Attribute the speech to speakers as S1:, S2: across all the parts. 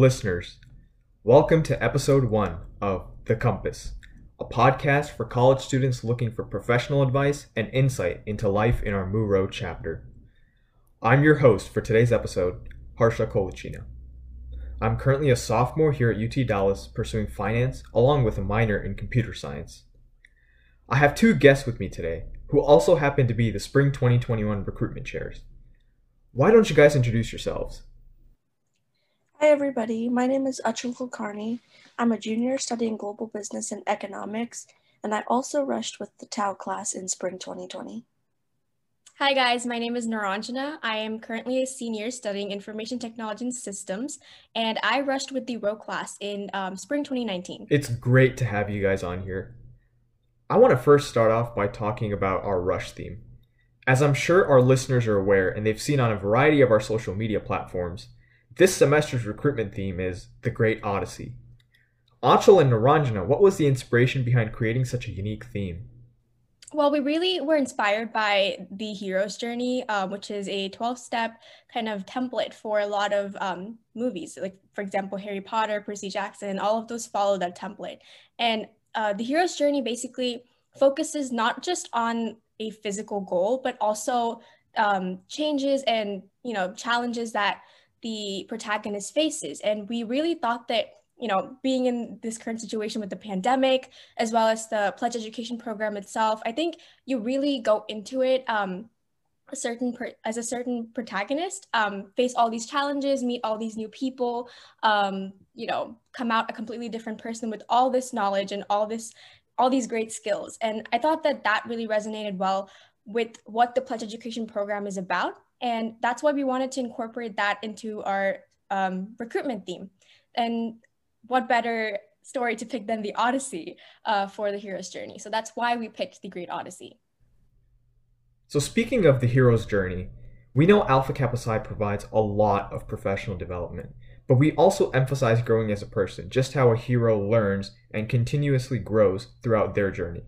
S1: Listeners. Welcome to episode one of The Compass, a podcast for college students looking for professional advice and insight into life in our Mu Rho chapter. I'm your host for today's episode, Harsha Kolachina. I'm currently a sophomore here at UT Dallas pursuing finance along with a minor in computer science. I have two guests with me today who also happen to be the spring 2021 recruitment chairs. Why don't you guys introduce yourselves?
S2: Hi, everybody. My name is Achal Kulkarni. I'm a junior studying global business and economics, and I also rushed with the Tau class in spring 2020.
S3: Hi, guys. My name is Niranjana. I am currently a senior studying information technology and systems, and I rushed with the Rho class in um, spring 2019.
S1: It's great to have you guys on here. I want to first start off by talking about our rush theme. As I'm sure our listeners are aware and they've seen on a variety of our social media platforms, this semester's recruitment theme is The Great Odyssey. Achal and Niranjana, what was the inspiration behind creating such a unique theme?
S3: Well, we really were inspired by the hero's journey, um, which is a 12 step kind of template for a lot of um, movies. Like, for example, Harry Potter, Percy Jackson, all of those follow that template. And uh, the hero's journey basically focuses not just on a physical goal, but also um, changes and you know challenges that the protagonist faces. And we really thought that, you know, being in this current situation with the pandemic, as well as the pledge education program itself, I think you really go into it um, a certain as a certain protagonist, um, face all these challenges, meet all these new people, um, you know, come out a completely different person with all this knowledge and all this all these great skills. And I thought that that really resonated well with what the pledge education program is about and that's why we wanted to incorporate that into our um, recruitment theme. And what better story to pick than the Odyssey uh, for the hero's journey? So that's why we picked the Great Odyssey.
S1: So, speaking of the hero's journey, we know Alpha Kappa Psi provides a lot of professional development, but we also emphasize growing as a person, just how a hero learns and continuously grows throughout their journey.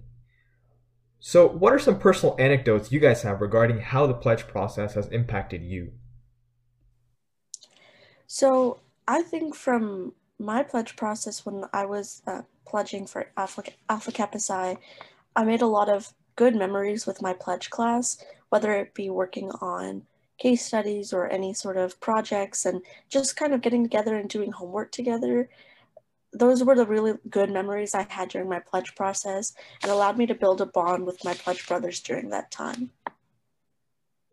S1: So, what are some personal anecdotes you guys have regarding how the pledge process has impacted you?
S2: So, I think from my pledge process when I was uh, pledging for Alpha, Alpha Kappa Psi, I made a lot of good memories with my pledge class, whether it be working on case studies or any sort of projects and just kind of getting together and doing homework together those were the really good memories I had during my pledge process and allowed me to build a bond with my pledge brothers during that time.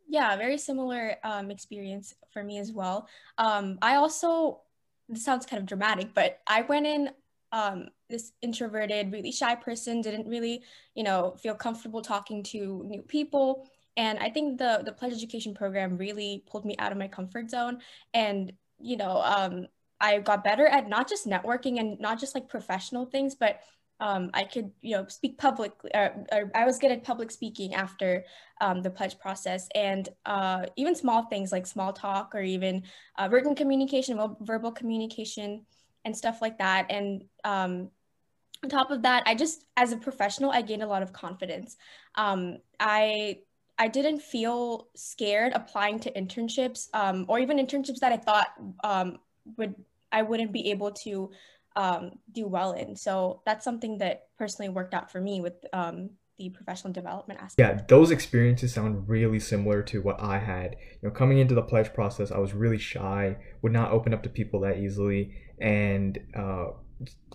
S3: Yeah, very similar um, experience for me as well. Um, I also, this sounds kind of dramatic, but I went in um, this introverted, really shy person, didn't really, you know, feel comfortable talking to new people. And I think the the pledge education program really pulled me out of my comfort zone and you know um, I got better at not just networking and not just like professional things, but um, I could, you know, speak publicly. Or, or I was good at public speaking after um, the pledge process, and uh, even small things like small talk or even uh, written communication, verbal communication, and stuff like that. And um, on top of that, I just, as a professional, I gained a lot of confidence. Um, I I didn't feel scared applying to internships um, or even internships that I thought um, would I wouldn't be able to um, do well in. So that's something that personally worked out for me with um, the professional development aspect.
S1: Yeah, those experiences sound really similar to what I had. You know, coming into the pledge process, I was really shy, would not open up to people that easily, and uh,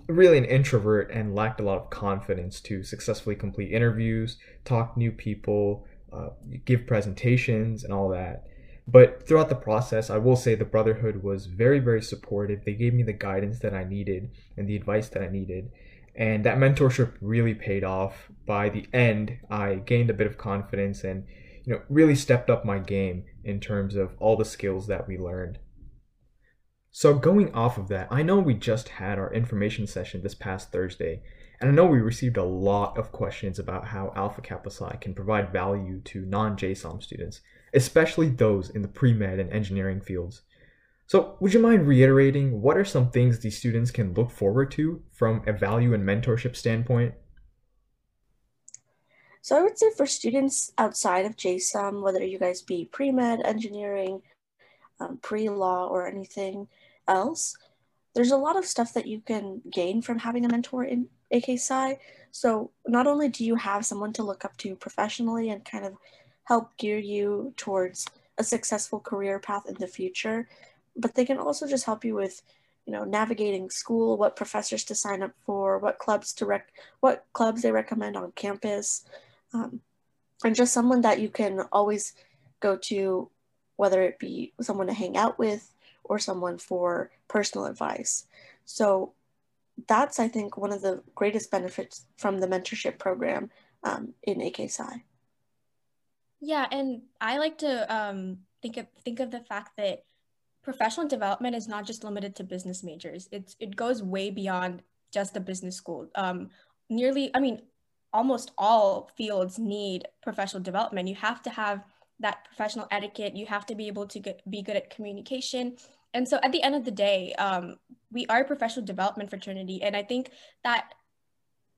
S1: really an introvert and lacked a lot of confidence to successfully complete interviews, talk to new people, uh, give presentations, and all that. But throughout the process, I will say the Brotherhood was very, very supportive. They gave me the guidance that I needed and the advice that I needed. And that mentorship really paid off. By the end, I gained a bit of confidence and you know really stepped up my game in terms of all the skills that we learned. So going off of that, I know we just had our information session this past Thursday, and I know we received a lot of questions about how Alpha Kappa Psi can provide value to non-JSOM students especially those in the pre-med and engineering fields. So, would you mind reiterating what are some things these students can look forward to from a value and mentorship standpoint?
S2: So, I would say for students outside of JSOM, whether you guys be pre med, engineering, um, pre law, or anything, else, there's a lot of stuff that you can gain from having a mentor in AK Psi. So not only do you have someone to look up to professionally and kind of help gear you towards a successful career path in the future, but they can also just help you with you know navigating school what professors to sign up for what clubs to rec what clubs they recommend on campus um, and just someone that you can always go to whether it be someone to hang out with or someone for personal advice. So that's i think one of the greatest benefits from the mentorship program um, in ak psi
S3: yeah and i like to um, think of think of the fact that professional development is not just limited to business majors. It's it goes way beyond just a business school. Um, nearly, I mean, almost all fields need professional development. You have to have that professional etiquette. You have to be able to get, be good at communication. And so, at the end of the day, um, we are a professional development fraternity, and I think that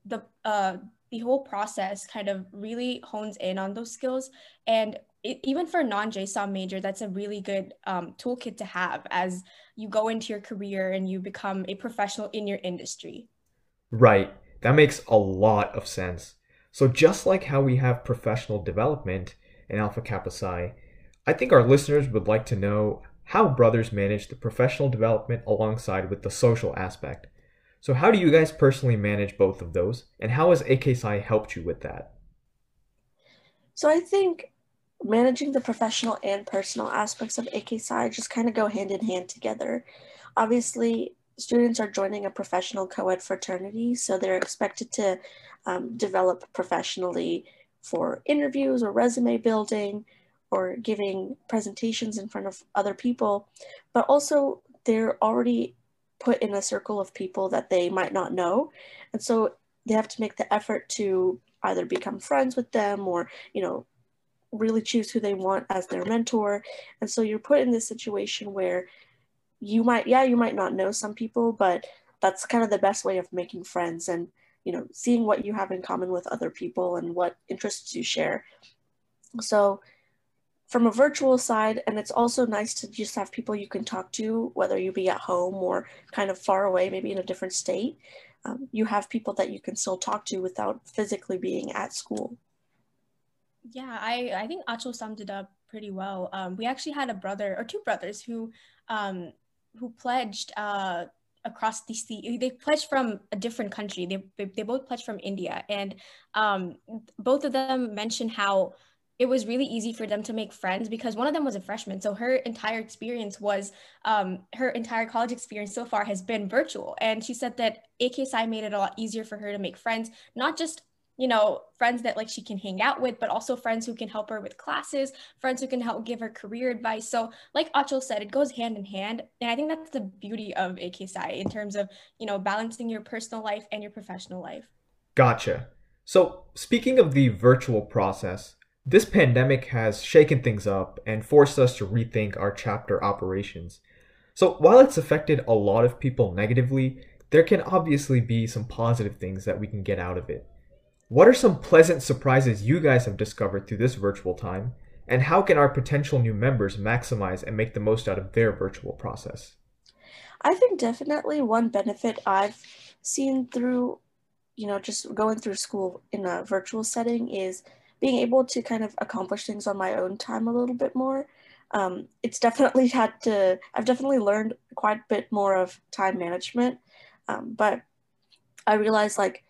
S3: the uh, the whole process kind of really hones in on those skills and it, even for a non-JSOM major, that's a really good um, toolkit to have as you go into your career and you become a professional in your industry.
S1: Right. That makes a lot of sense. So just like how we have professional development in Alpha Kappa Psi, I think our listeners would like to know how brothers manage the professional development alongside with the social aspect. So how do you guys personally manage both of those, and how has AK Psi helped you with that?
S2: So I think managing the professional and personal aspects of AK Psi just kind of go hand in hand together. Obviously, students are joining a professional co-ed fraternity, so they're expected to um, develop professionally for interviews or resume building or giving presentations in front of other people, but also they're already put in a circle of people that they might not know. And so they have to make the effort to either become friends with them or, you know, really choose who they want as their mentor. And so you're put in this situation where you might, yeah, you might not know some people, but that's kind of the best way of making friends and, you know, seeing what you have in common with other people and what interests you share. So from a virtual side, and it's also nice to just have people you can talk to, whether you be at home or kind of far away, maybe in a different state. Um, you have people that you can still talk to without physically being at school.
S3: Yeah, I, I think Achal summed it up pretty well. Um, we actually had a brother or two brothers who um, who pledged uh, across the sea. They pledged from a different country. They, they, they both pledged from India. And um, both of them mentioned how it was really easy for them to make friends because one of them was a freshman. So her entire experience was, um, her entire college experience so far has been virtual. And she said that AK Psi made it a lot easier for her to make friends, not just you know, friends that like she can hang out with, but also friends who can help her with classes, friends who can help give her career advice. So, like Achal said, it goes hand in hand. And I think that's the beauty of AK Psi in terms of, you know, balancing your personal life and your professional life.
S1: Gotcha. So, speaking of the virtual process, this pandemic has shaken things up and forced us to rethink our chapter operations. So, while it's affected a lot of people negatively, there can obviously be some positive things that we can get out of it. What are some pleasant surprises you guys have discovered through this virtual time? And how can our potential new members maximize and make the most out of their virtual process?
S2: I think definitely one benefit I've seen through, you know, just going through school in a virtual setting is being able to kind of accomplish things on my own time a little bit more. Um, it's definitely had to, I've definitely learned quite a bit more of time management. Um, but I realized like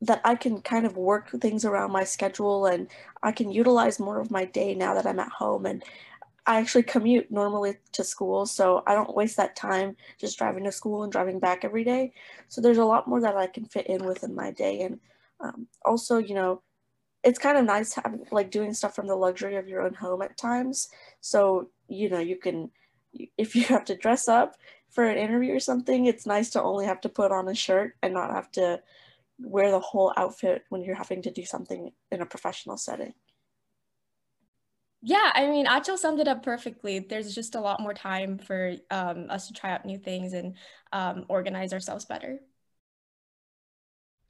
S2: that I can kind of work things around my schedule and I can utilize more of my day now that I'm at home and I actually commute normally to school, so I don't waste that time just driving to school and driving back every day. So there's a lot more that I can fit in within my day, and um, also, you know, it's kind of nice like doing stuff from the luxury of your own home at times. So you know, you can if you have to dress up for an interview or something, it's nice to only have to put on a shirt and not have to wear the whole outfit when you're having to do something in a professional setting.
S3: Yeah, I mean, Achal summed it up perfectly. There's just a lot more time for um, us to try out new things and um, organize ourselves better.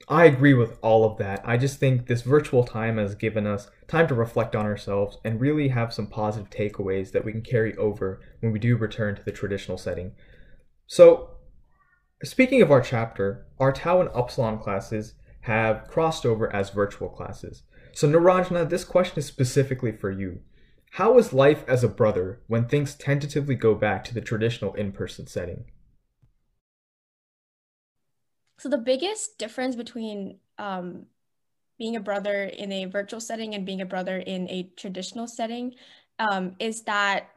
S1: I agree with all of that. I just think this virtual time has given us time to reflect on ourselves and really have some positive takeaways that we can carry over when we do return to the traditional setting. So, speaking of our chapter, our Tau and Upsilon classes have crossed over as virtual classes. So, Niranjana, this question is specifically for you. How is life as a brother when things tentatively go back to the traditional in person setting?
S3: So, the biggest difference between um, being a brother in a virtual setting and being a brother in a traditional setting um, is that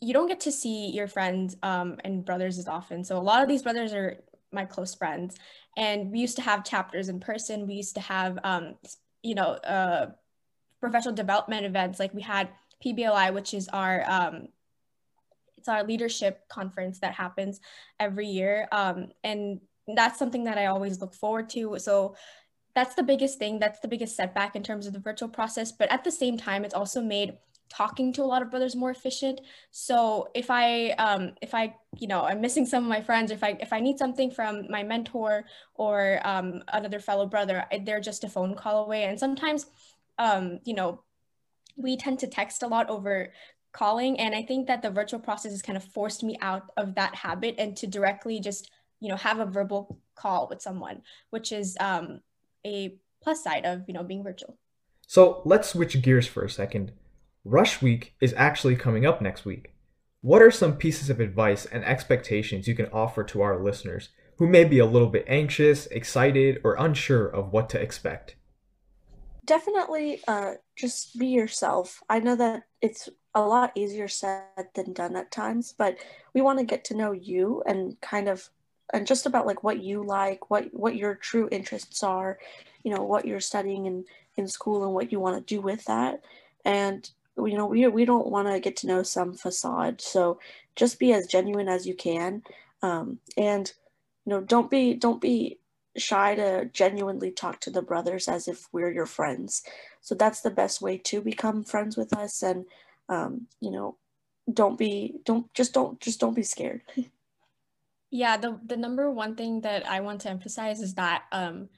S3: you don't get to see your friends um, and brothers as often. So a lot of these brothers are my close friends, and we used to have chapters in person. We used to have, um, you know, uh, professional development events. Like we had PBLI, which is our um, it's our leadership conference that happens every year, um, and that's something that I always look forward to. So that's the biggest thing. That's the biggest setback in terms of the virtual process. But at the same time, it's also made talking to a lot of brothers more efficient so if i um, if i you know i'm missing some of my friends if i if i need something from my mentor or um, another fellow brother they're just a phone call away and sometimes um, you know we tend to text a lot over calling and i think that the virtual process has kind of forced me out of that habit and to directly just you know have a verbal call with someone which is um, a plus side of you know being virtual
S1: so let's switch gears for a second Rush Week is actually coming up next week. What are some pieces of advice and expectations you can offer to our listeners who may be a little bit anxious, excited, or unsure of what to expect?
S2: Definitely uh, just be yourself. I know that it's a lot easier said than done at times, but we want to get to know you and kind of and just about like what you like, what what your true interests are, you know, what you're studying in in school and what you want to do with that. And you know we, we don't want to get to know some facade so just be as genuine as you can. Um, and you know don't be don't be shy to genuinely talk to the brothers as if we're your friends. So that's the best way to become friends with us and um, you know don't be don't just don't just don't be scared
S3: yeah the the number one thing that i want to emphasize is that um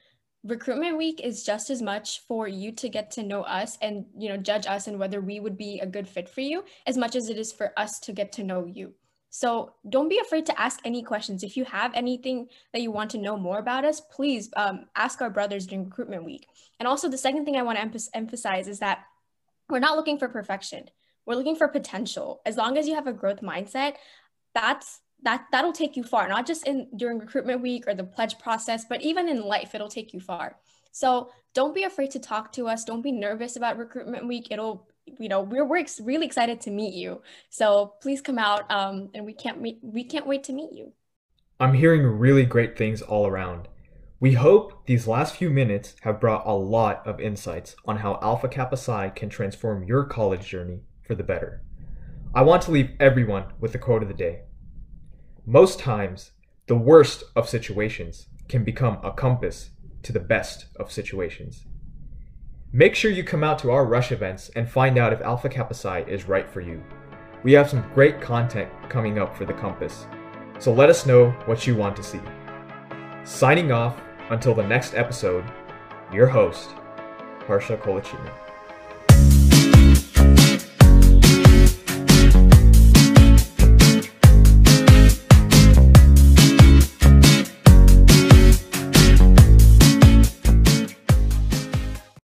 S3: recruitment week is just as much for you to get to know us and you know judge us and whether we would be a good fit for you as much as it is for us to get to know you. So don't be afraid to ask any questions. If you have anything that you want to know more about us please um, ask our brothers during recruitment week. And also the second thing i want to em- emphasize is that we're not looking for perfection. We're looking for potential. As long as you have a growth mindset that's that that'll take you far not just in during recruitment week or the pledge process but even in life it'll take you far. So don't be afraid to talk to us. Don't be nervous about recruitment week. It'll you know we're, we're really excited to meet you. So please come out um, and we can't meet we can't wait to meet you.
S1: I'm hearing really great things all around. We hope these last few minutes have brought a lot of insights on how alpha kappa psi can transform your college journey for the better. I want to leave everyone with the quote of the day most times, the worst of situations can become a compass to the best of situations. Make sure you come out to our Rush events and find out if Alpha Kappa Psi is right for you. We have some great content coming up for the Compass, so let us know what you want to see. Signing off until the next episode, your host, Harsha Kolachina.